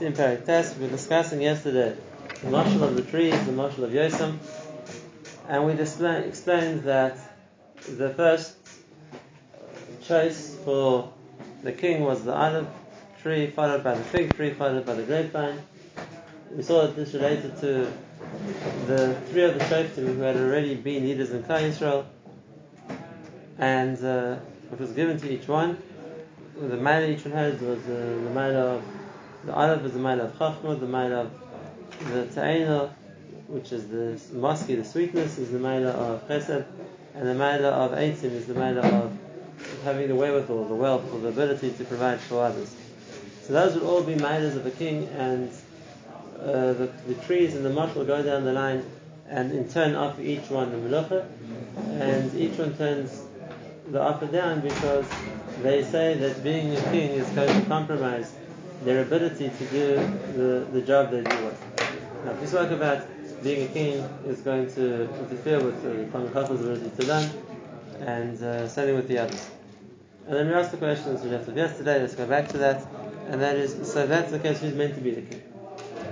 in Parak Test. We were discussing yesterday the mashal of the trees, the mashal of Yosem, and we explained that the first choice for the king was the olive tree, followed by the fig tree, followed by the grapevine. We saw that this related to the three of the shoftim who had already been leaders in Klal Yisrael, and uh, what was given to each one. The mile each one had was uh, the mile of the olive is the mile of chachma, the mile of the ta'ina, which is the moski, the sweetness, is the mile of chesed, and the mile of eitzim is the mile of having the wherewithal, the wealth, or the ability to provide for others. So those would all be miles of a king, and uh, the, the, trees and the mot will go down the line and in turn offer each one the melacha, and each one turns the offer down because they say that being a king is going to compromise their ability to do the, the job they do with. Now, if you spoke about being a king is going to interfere with the Chacham's ability to learn and uh, selling with the others. And then we asked the question as we left yesterday, let's go back to that, and that is, so that's the case, who's meant to be the king?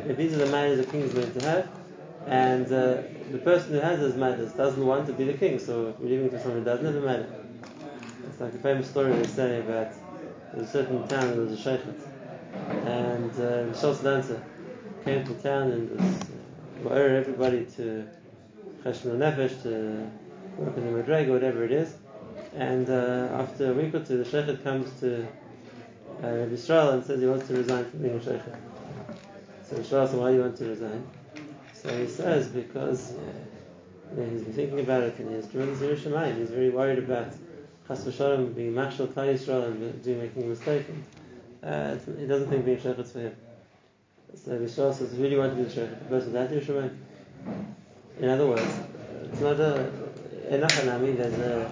If these are the manners the king is meant to have, and uh, the person who has those manners doesn't want to be the king, so we're leaving to someone who doesn't have a manner. It's like a famous story they say about a certain town there was a sheikhet, and uh, Shos Lanza came to town and was uh, everybody to Cheshbon Nefesh, to work in the Madrega, whatever it is. And uh, after a week or two, the sheikhet comes to uh, Rabbi Israel and says he wants to resign from being a sheikhet. So Israel him, why do you want to resign? So he says, because uh, he's been thinking about it and he has tremendous yiras shamayim. He's very worried about Chas v'shalom being machshel Klal Yisrael and doing making a mistake. And, uh, he doesn't think being sheikhet is for him. So Yisrael says, who do you want to be the sheikhet? The person that yiras shamayim. In other words, it's not a enough anami. There's a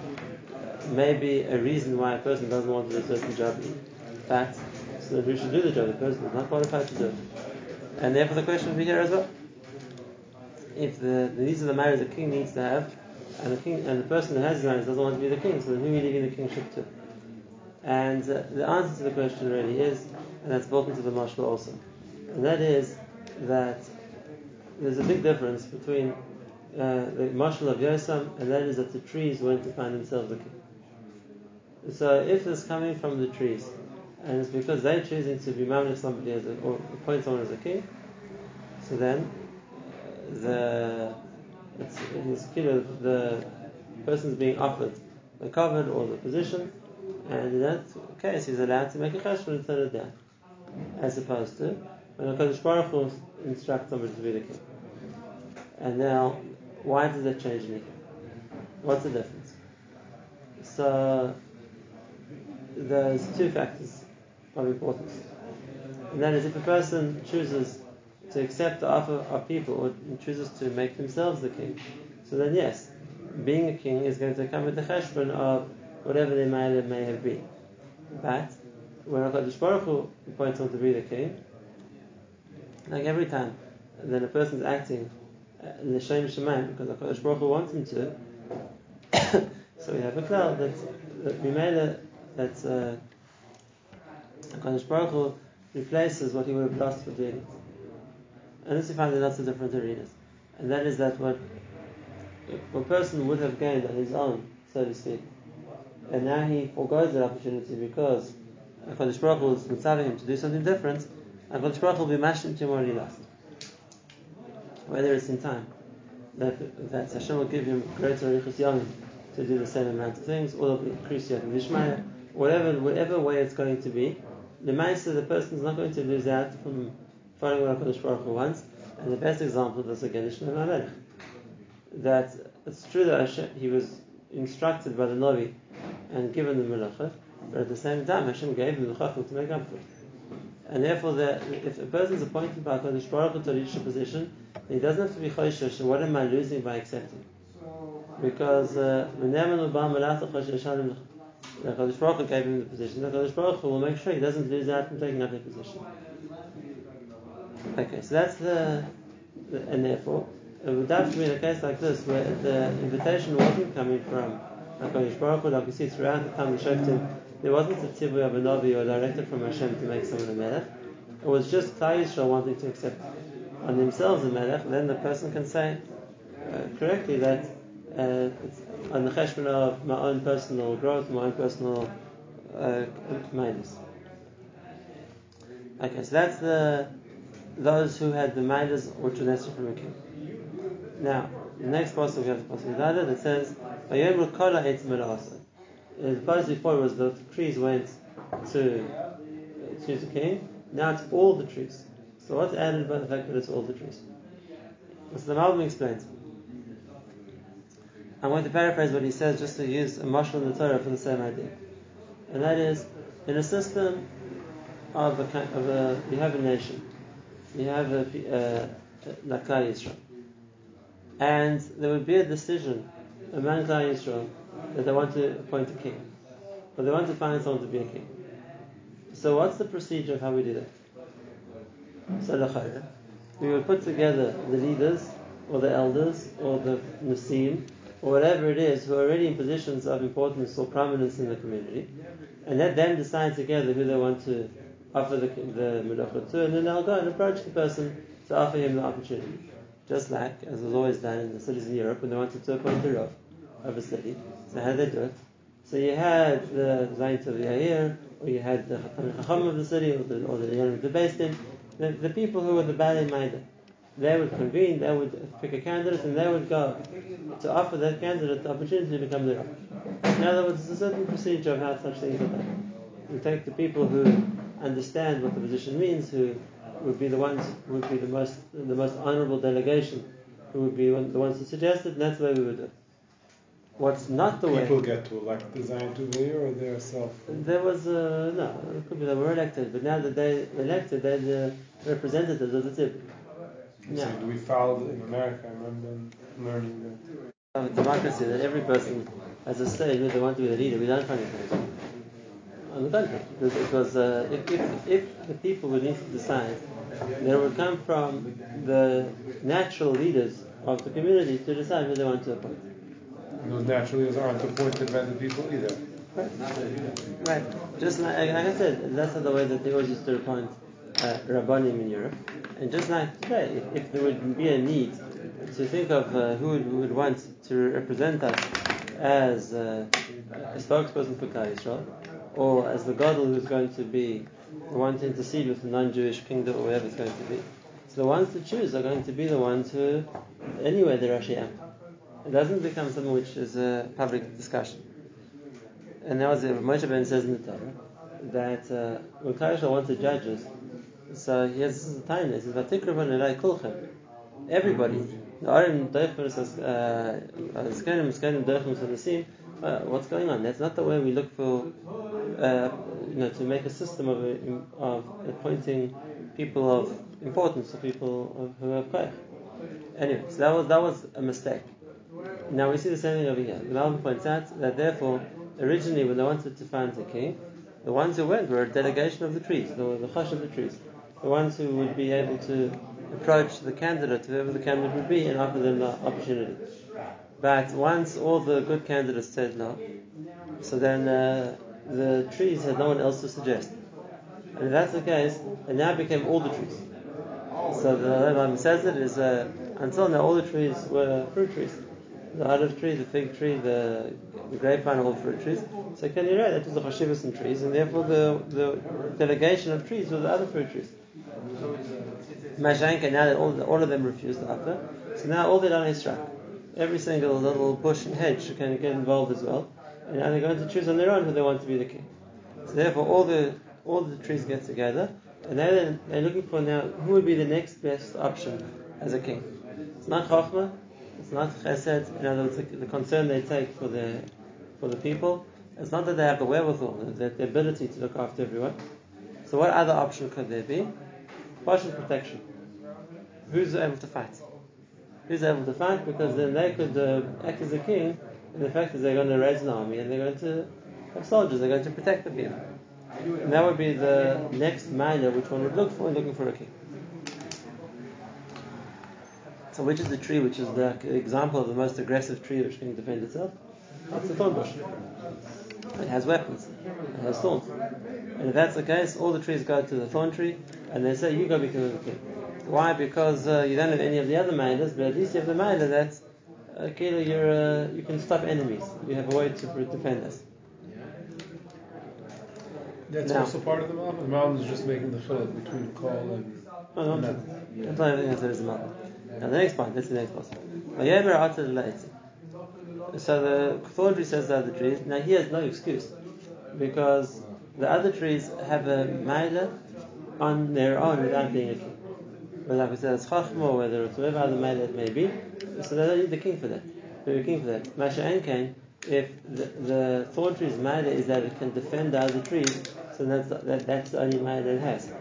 maybe a reason why a person doesn't want to do a certain job. In fact, so that we should do the job. The person is not qualified to do it. And therefore, the question would be here as well: if the, the needs of the marriage the king needs to have, and the king and the person who has the marriage doesn't want to be the king, so who are you leaving the kingship to? And uh, the answer to the question really is, and that's built into the mashal also, and that is that there's a big difference between uh, the mashal of Yosam, and that is that the trees went to find themselves the king. So if it's coming from the trees, and it's because they're choosing to be married somebody as a, or appoint someone as a king, so then the it's, it's the person's being offered the covered or the position, and in that case he's allowed to make a cheshbon and turn it down, as opposed to when a Kodesh Baruch Hu instructs somebody to be the king. And now, why does that change anything? What's the difference? So, there's two factors of importance. And that is if a person chooses to accept the offer of people or chooses to make themselves the king, so then yes, being a king is going to come with the cheshbon of whatever their may, may have been. But when HaKadosh Baruch Hu appoints someone to be the king, like every time then a person's acting in the l'shem shemaim because HaKadosh Baruch Hu wants him to, so we have a cloud that, that we made it, that uh, HaKadosh Baruch Hu replaces what he would have lost for doing it. And this we find in lots of different arenas. And that is that what a person would have gained on his own, so to speak, and now he forgoes that opportunity because HaKadosh Baruch Hu is telling him to do something different, and HaKadosh Baruch will be mashing to what. Whether it's in time, that, that Hashem will give him greater Riches Yamim to do the same amount of things, or they'll increase Yakim Vishmaya, whatever, whatever way it's going to be, the Maisa, the person is not going to lose out from following what HaKadosh Baruch Hu wants, and the best example of this again is Shlomo. That it's true that Hashem, he was instructed by the Navi and given the Melacha, but at the same time Hashem gave him the Chacham to make up for it. And therefore, the, if a person is appointed by HaKadosh Baruch Hu to reach a position, he doesn't have to be choishish, what am I losing by accepting? Because uh, the Kodesh Baruch Hu gave him the position. The Kodesh Baruch Hu will make sure he doesn't lose out from taking up that position. Okay, so that's the, the and therefore it would have to be in a case like this where the invitation wasn't coming from Hakadosh Baruch Hu, like we see throughout the time of Shoftim, there wasn't a tzibur of a navi or directed from Hashem to make someone a melech. it was just Klal Yisrael wanting to accept on themselves the Melech, then the person can say uh, correctly that uh, it's on the cheshbon of my own personal growth, my own personal uh, minus. Okay, so that's the those who had the minus which were necessary from a king. Now, the next passage we have the passage that says, "Vayom rukala etz The passage before was the trees went to choose a king. Now it's all the trees. So what's added by the fact that it's all the trees? So the Malbim explains. I'm going to paraphrase what he says just to use a mashal in the Torah for the same idea. And that is, in a system of a, of a you have a nation, you have a, uh, like Yisrael, and there would be a decision among Klal Yisrael that they want to appoint a king, or they want to find someone to be a king. So what's the procedure of how we do that? So we would put together the leaders, or the elders, or the nasim, or whatever it is, who are already in positions of importance or prominence in the community, and let them decide together who they want to offer the, the to, and then they'll go and approach the person to offer him the opportunity. Just like, as was always done in the cities in Europe when they wanted to appoint a Rav of a city. So how they do it? So you had the Zayin of Yair, or you had the Chacham of the city, or the, or the Yan of the Basin, the, the people who were the Bali Maida they would convene, they would pick a candidate, and they would go to offer that candidate the opportunity to become the Rav. In other words, there's a certain procedure of how such things are done. You take the people who understand what the position means, who would be the ones who would be the most the most honourable delegation, who would be the ones who suggested, and that's the way we would do it. What's not the people way people get to elect the Zion to or their self. There was uh, no, it could be they were elected, but now that they elected, they're the representatives of the Tzibur. Yeah. So we follow in America? I remember learning that. Democracy that every person has a say who they want to be the leader. We don't find it On the contrary, because, because uh, if, if, if, the people would need to decide, they would come from the natural leaders of the community to decide who they want to appoint. Those natural leaders aren't appointed by the people either. Right. Right. Just like, like I said, that's not the way that they always used to appoint uh, Rabbanim in Europe. And just like today, if, if, there would be a need to think of uh, who would, would, want to represent us as uh, a spokesperson for Klal Yisrael, or as the Gadol who's going to be the one to intercede with the non-Jewish kingdom, or whatever it's going to be. So the ones to choose are going to be the ones who, anyway, they're Rashi It doesn't become something which is a public discussion. And that was what Moshe Ben says in the Torah, that uh, when Klal Yisrael wanted judges, so he has this time. He says. Everybody. The Arim Doichmer says, "Skanim skanim doichmer sanasim." What's going on? That's not the way we look for, uh, you know, to make a system of, of appointing people of importance or people of, who have koich. Anyway, so that was that was a mistake. Now we see the same thing over here. The Malbim points out that therefore, originally when they wanted to find a king, the ones who went were a delegation of the trees, the, the of the trees the ones who would be able to approach the candidate, whoever the candidate would be, and offer them the opportunity. But once all the good candidates said no, so then uh, the trees had no one else to suggest. And if that's the case, it now became all the trees. So the Rambam says it is uh, until now all the trees were fruit trees. The olive tree, the fig tree, the, the grapevine, all fruit trees. So can you know that was the chashivas and trees, and therefore the, the delegation of trees was the other fruit trees. Mashanka, now that all, all of them refused to offer, so now all the done is struck. Every single little bush and hedge can get involved as well, and now they're going to choose on their own who they want to be the king. So therefore, all the all the trees get together, and they're, they're looking for now who would be the next best option as a king. It's not chokhmah, it's not chesed. In other words, the, concern they take for the for the people. It's not that they have the wherewithal, the, the ability to look after everyone. So what other option could there be? Partial protection. Who's able to fight? Who's able to fight? Because then they could uh, act as a king, and the fact is they're going to raise an army and they're going to have soldiers, they're going to protect the people. And that would be the next minor which one would look for in looking for a king. So which is the tree which is the example of the most aggressive tree which can defend itself? That's the thorn bush. It has weapons. It has thorns. And if that's the case, all the trees go to the thorn tree, And they say, you go become the king. Why? Because uh, you don't have any of the other mailers, but at least you have the mailer that uh, you're, uh, you can stop enemies. You have a way to defend us. That's Now- also part of the mountain. The mountain is just making the chiluk between call and. Oh, no, No. That's not everything there is a mother. Now the next point, that's the next point. So the thorn tree says the other trees. Now he has no excuse because the other trees have a maila on their own without being a king. Whether it's chachma or whether it's whatever other maila it may be, so they don't need the king for that. They're king for that. Masha Enkain, if the, the thorn tree's maila is that it can defend the other trees, so that's that, that's the only maila it has.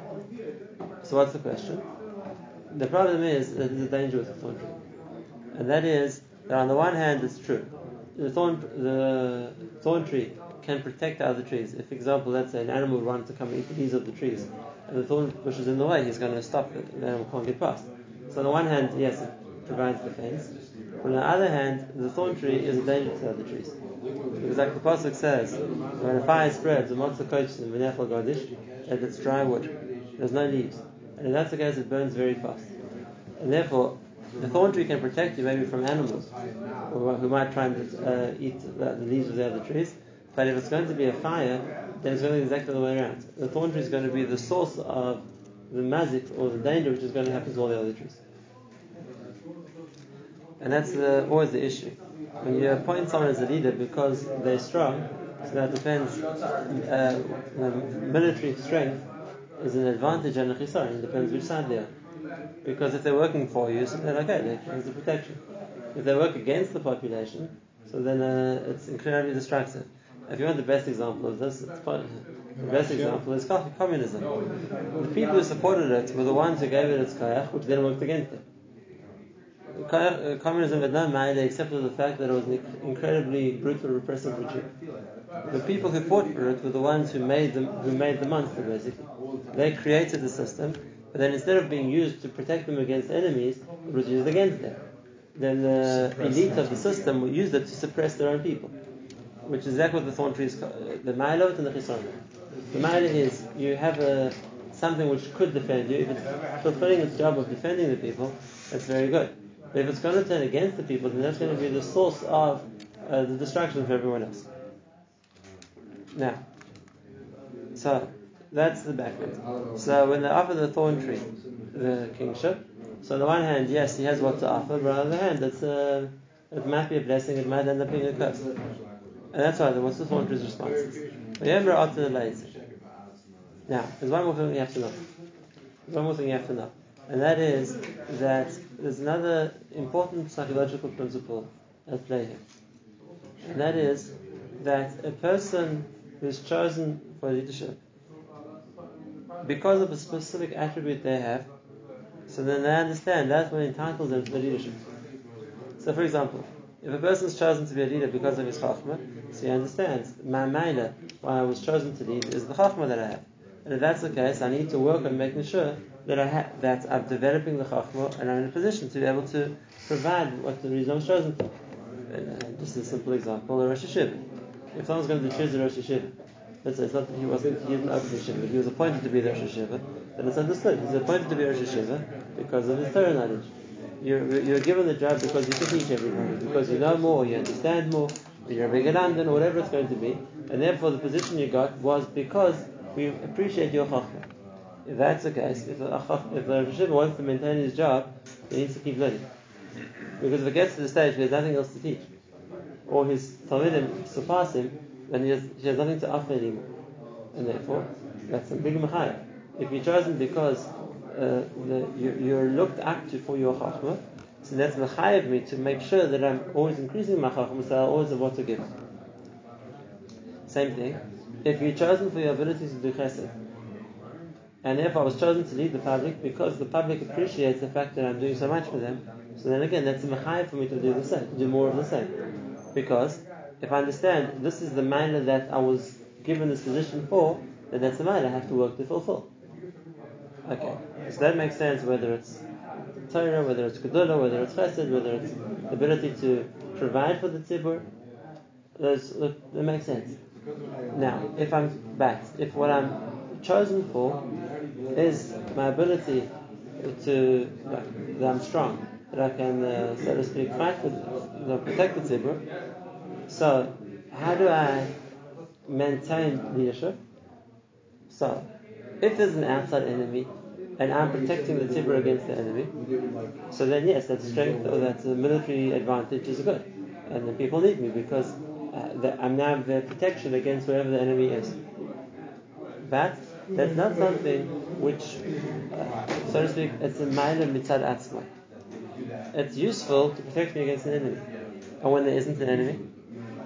So what's the question? The problem is that there's a danger with the thorn tree, and that is that on the one hand it's true, the thorn the thorn tree can protect the other trees. If, for example, let's say an animal would want to come eat the leaves of the trees, and the thorn bush is in the way, he's going to stop it. The animal can't get past. So on the one hand, yes, it provides defense. But on the other hand, the thorn tree is a danger to the other trees. Because like the Pasuk says, when a fire spreads, the motzah kodesh and v'nechel gadish, that it's dry wood. There's no leaves. And that's the case, it burns very fast. And therefore, the thorn tree can protect you maybe from animals who, might try and uh, eat the, leaves of the other trees. But if it's going to be a fire, then it's going to be exactly the way around. The thorn tree is going to be the source of the mazik or the danger which is going to happen to all the other trees. And that's the, always the issue. When you appoint someone as a leader because they're strong, so that depends, uh, military strength is an advantage and a chisaron. It depends which side they are. Because if they're working for you, so then okay, there's a protection. If they work against the population, so then uh, it's incredibly destructive. If you want the best example of this, the best example is co- communism. The people who supported it were the ones who gave it its kayach, which then worked against it. Uh, Communism had no mind except for the fact that it was an incredibly brutal, repressive regime. The people who fought for it were the ones who made the, who made the monster, basically. They created the system, but then instead of being used to protect them against enemies, it was used against them. Then the elite of the system used it to suppress their own people, which is exactly what the thorn tree is. co- The of it and the chisaron. The ma'ila is you have a something which could defend you. If it's fulfilling its job of defending the people, that's very good. But if it's going to turn against the people, then that's going to be the source of uh, the destruction for everyone else. Now, so that's the background. So when they offer the thorn tree, the kingship, so on the one hand, yes, he has what to offer, but on the other hand, it's a, it might be a blessing, it might end up being a curse. And that's why, what's the thorn tree's response? Remember after the lazy. Now, there's one more thing you have to know. There's one more thing you have to know. And that is that there's another important psychological principle at play here. And that is that a person who's chosen for leadership, because of a specific attribute they have, so then they understand that's what entitles them to the leadership. So, for example, if a person is chosen to be a leader because of his chachma, so he understands my maila, why I was chosen to lead, is the chachma that I have. And if that's the case, I need to work on making sure that I ha- that I'm developing the chachma and I'm in a position to be able to provide what the reason I was chosen for. And, uh, just a simple example, a Rosh Hashiva. If someone's going to choose a Rosh Hashiva, say it's not he wasn't, he didn't open the Shiva, but he was appointed to be the Rosh Hashiva, then it's understood. He's appointed to be Rosh Hashiva because of his Torah knowledge. You're, you're given the job because you can teach everybody, because you know more, you understand more, or you're a bigger lamdan, or whatever it's going to be, and therefore the position you got was because we appreciate your chachma. If that's the case, if the, if Rosh Hashiva wants to maintain his job, he needs to keep learning. Because if it gets to the stage where he has nothing else to teach, or his Talmudim surpass him, then he has, he has nothing to offer anymore. And therefore, that's a big machaya. If you're chosen because uh, the, you, you're looked up to for your chachma, so that's mechayev me to make sure that I'm always increasing my chachma, so I always have what to give. Same thing. If you're chosen for your ability to do chesed, and therefore I was chosen to lead the public because the public appreciates the fact that I'm doing so much for them, so then again, that's a mechayev for me to do the same, do more of the same. Because if I understand this is the manner that I was given this position for, then that's the manner I have to work to fulfill. Okay, so that makes sense whether it's Torah, whether it's Kedula, whether it's Chesed, whether it's the ability to provide for the tzibur. That makes sense. Now, if I'm back, if what I'm chosen for is my ability to that I'm strong, that I can, uh, so to speak, fight you know, protect the tzibur. So, how do I maintain leadership? So, if there's an outside enemy and I'm protecting the tzibur against the enemy, so then yes, that strength or that military advantage is good, and the people need me because uh, I'm now their protection against whatever the enemy is. But that's not something which, uh, so to speak, it's a minor mitzad atzma. It's useful to protect me against an enemy. And when there isn't an enemy,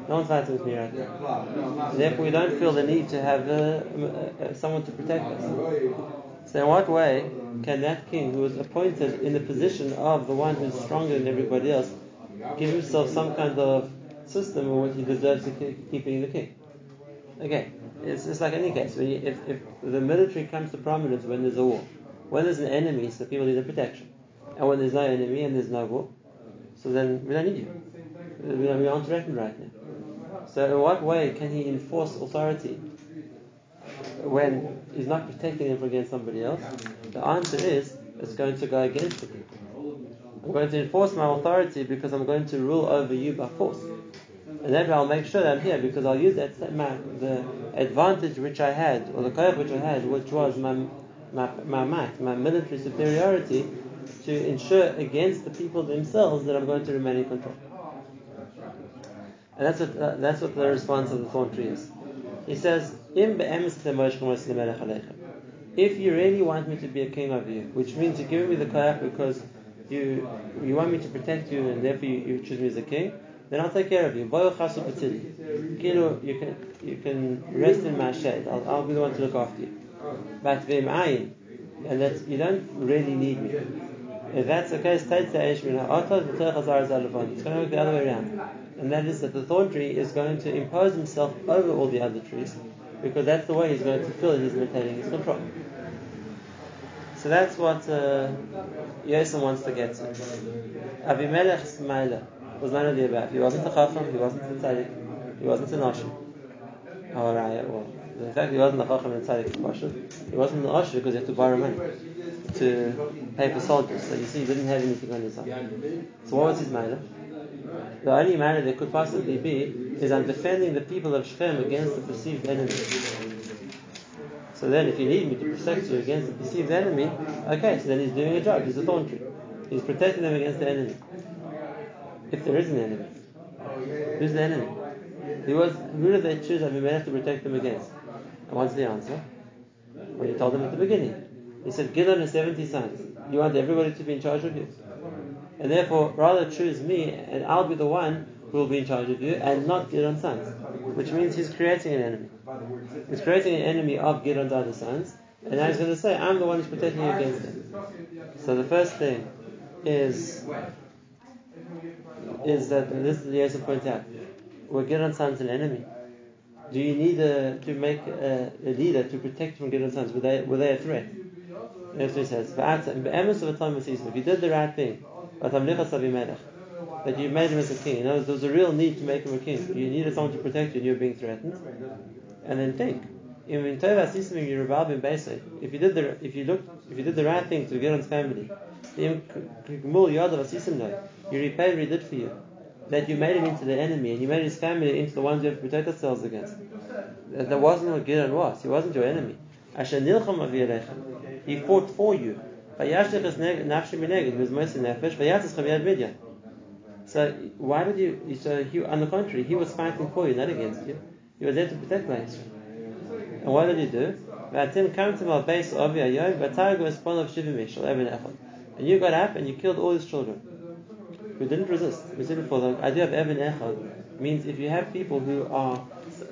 no one's fighting with me right now. Therefore, we don't feel the need to have uh, uh, someone to protect us. So, in what way can that king, who was appointed in the position of the one who's stronger than everybody else, give himself some kind of system in which he deserves to keep being the king? Okay, it's, it's like any case. If, if the military comes to prominence when there's a war, when there's an enemy, so people need a protection, and when there's no enemy and there's no war, so then we don't need you. We, we aren't threatened right now. So, in what way can he enforce authority when he's not protecting him against somebody else? The answer is it's going to go against the people. I'm going to enforce my authority because I'm going to rule over you by force. And therefore I'll make sure that I'm here because I'll use that my, the advantage which I had, or the koyach which I had, which was my, my, my might, my military superiority, to ensure against the people themselves that I'm going to remain in control. And that's what, uh, that's what the response of the thorn tree is. He says, If you really want me to be a king of you, which means you're giving me the koyach because you you want me to protect you and therefore you, you choose me as a king, then I'll take care of you. You can you can rest in my shade. I'll, I'll be the one to look after you. But and that you don't really need me. If that's the case, it's going to work the other way around. And that is that the thorn tree is going to impose himself over all the other trees because that's the way he's going to feel he's maintaining his control. So that's what uh, Yosem wants to get to. Abimelech's Maila was none of the above. He wasn't a Chacham, he wasn't a Tzaddik, he wasn't a Nashim. Or, well, in fact, he wasn't a Chacham and Tzaddik He wasn't an Asher because he had to borrow money to pay for soldiers. So you see, he didn't have anything on his own. So what was his matter? The only manner there could possibly be is I'm defending the people of Shechem against the perceived enemy. So then, if you need me to protect you against the perceived enemy, okay, so then he's doing a job. He's a thorn tree. He's protecting them against the enemy. If there is an enemy, who's the enemy? Who was? Who did they choose Abimelech to protect them against? And what's the answer? Well, you told them at the beginning. He said, Gidon has 70 sons. You want everybody to be in charge of you. And therefore, rather choose me, and I'll be the one who will be in charge of you, and not Gidon's sons. Which means he's creating an enemy. He's creating an enemy of Gidon's other sons, and now he's going to say, I'm the one who's protecting you against them. So the first thing is is that this is the Yosef points out. Were Gidon's sons an enemy? Do you need a, to make a, a, leader to protect from Gidon's sons? Were they, were they a threat? He says. If you did the right thing, that you made him as a king. You know, there was a real need to make him a king. You needed someone to protect you and you were being threatened. And then think. If you did the if you looked if you did the right thing to Gidon's family, you repaid what he did for you. That you made him into the enemy and you made his family into the ones you have to protect ourselves against. That wasn't what Gidon was. He wasn't your enemy. He fought for you. He was So why did you? So he, on the contrary, he was fighting for you, not against you. He was there to protect my Israel. And what did he do? And you got up and you killed all his children who didn't resist. We said before, the idea of Eben Echad means if you have people who are,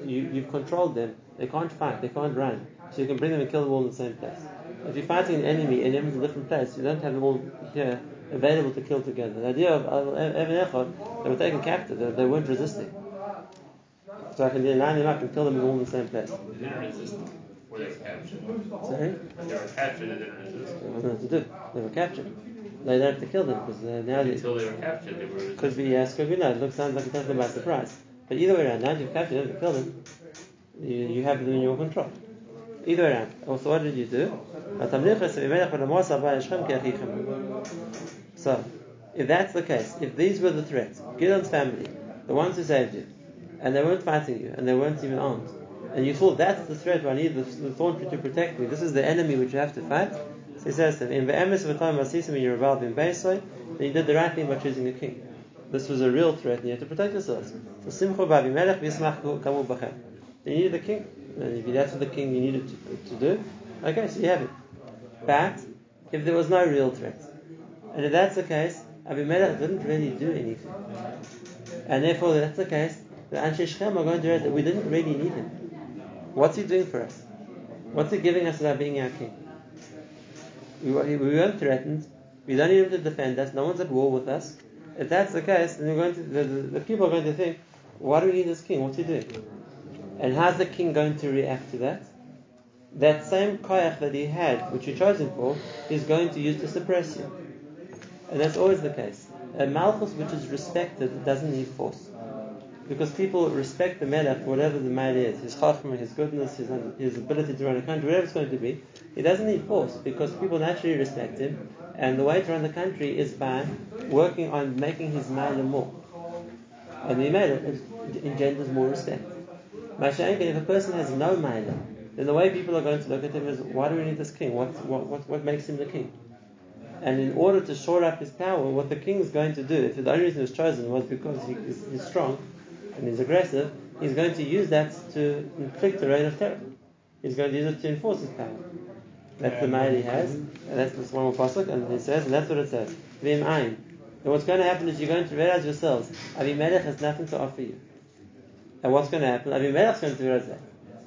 you, you've controlled them, they can't fight, they can't run, so you can bring them and kill them all in the same place. If you're fighting an enemy and everyone's in a different place, you don't have them all here available to kill together. The idea of Eben Echad, they were taken captive, they, they, weren't resisting. So I can line them up and kill them all in the same place. They didn't resist before they were captured. Sorry? They were captured, they didn't resist. Was nothing to do. They were captured. They don't have to kill them because uh, now until they, they were captured, they were. Could be yes, could be no. It looks sounds like it took them by surprise. But either way around, now you've captured them, killed them. You, you have them in your control. Either way around. Also, what did you do? So, if that's the case, if these were the threats, Gideon's family, the ones who saved you, and they weren't fighting you, and they weren't even armed, and you thought that's the threat I need the, the thorn tree to protect me, this is the enemy which you have to fight, so he says to him, in the emes of a time when you rebelled in Beisoy, then you did the right thing by choosing a king. This was a real threat, and you had to protect yourselves. So Simcha Babi Melech V'Yismach Kamu Bachem. You needed a king, and if that's what the king needed to, to do, okay, so you have it. But if there was no real threat, and if that's the case, Abimelech didn't really do anything, and therefore that's the case, the Anshe Shechem are going to realize that we didn't really need him. What's he doing for us? What's he giving us about being our king? We, we weren't threatened. We don't need him to defend us. No one's at war with us. If that's the case, then we're going to, the, the, the people are going to think, why do we need this king? What's he doing? And how's the king going to react to that? That same koyach that he had, which he chose him for, he's going to use to suppress you. And that's always the case. A malchus which is respected doesn't need force. Because people respect the melech for whatever the man is, his chachma, his goodness, his, his ability to run a country, whatever it's going to be. He doesn't need force because people naturally respect him. And the way to run the country is by working on making his male more. And the male engenders more respect. Mashiach, if a person has no male, then the way people are going to look at him is, why do we need this king? What, what, what, what makes him the king? And in order to shore up his power, what the king is going to do, if the only reason he was chosen was because he he's strong and he's aggressive, he's going to use that to inflict a reign of terror. He's going to use it to enforce his power. That's the mind he has, and that's one more pasuk, and it says, and that's what it says. Vim ein. And what's going to happen is you're going to realize yourselves, Abimelech has nothing to offer you. And what's going to happen? Abimelech's going to realize that.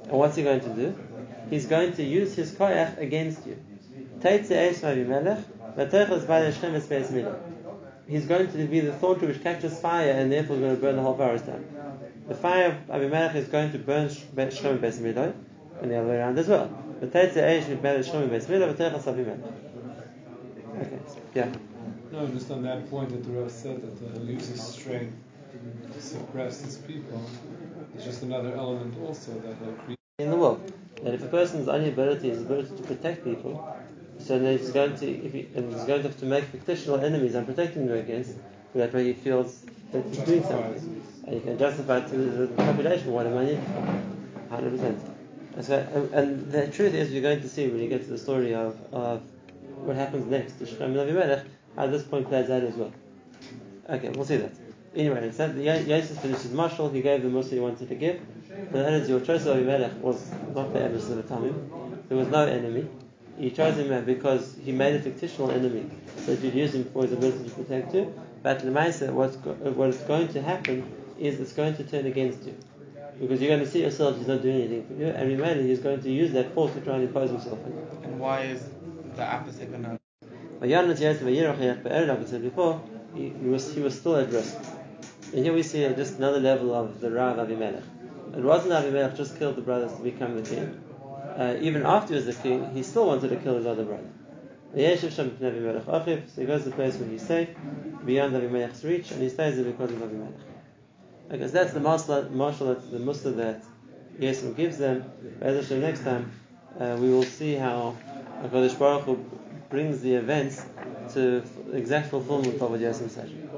And what's he going to do? He's going to use his koyach against you. He's going to be the thorn which catches fire and therefore is going to burn the whole forest down. The fire of Abimelech is going to burn Shem and Beis and the other way around as well. Okay, yeah. No, just on that point that the said that uh, uses strength to suppress his people. It's just another element also that he'll create. In the world, that if a person's only ability is ability to protect people, so then he's going to, if he, and he's going to have to make fictional enemies and protecting them against, that way he feels that he's doing something, and he can justify to the population what am I for, hundred percent. So, and the truth is, you're going to see when you get to the story of, of what happens next to and how this point plays out as well. Okay, we'll see that. Anyway, it said Yosef finished his mashal, he gave the most he wanted to give. But that is your choice of Avimelech was not the emes of the Tamim. There was no enemy. He chose him because he made a fictional enemy, so you'd use him for his ability to protect you. But Lemaisa, what's, what is going to happen is it's going to turn against you. Because you're going to see yourself, he's not doing anything for you, and remaining, he's going to use that force to try and impose himself on you. And why is the opposite going to? Like I said before, he, he, was, he was still at risk. And here we see just another level of the Rav Avimelech. It wasn't Avimelech just killed the brothers to become the king. Uh, even after he was the king, he still wanted to kill his other brother. So he goes to the place where he's safe, beyond Avimelech's reach, and he stays there because of Avimelech. Because that's the mashal the muster that Yesem gives them. Next time, uh, we will see how HaKadosh Baruch Hu brings the events to exact fulfillment of what Yesem said.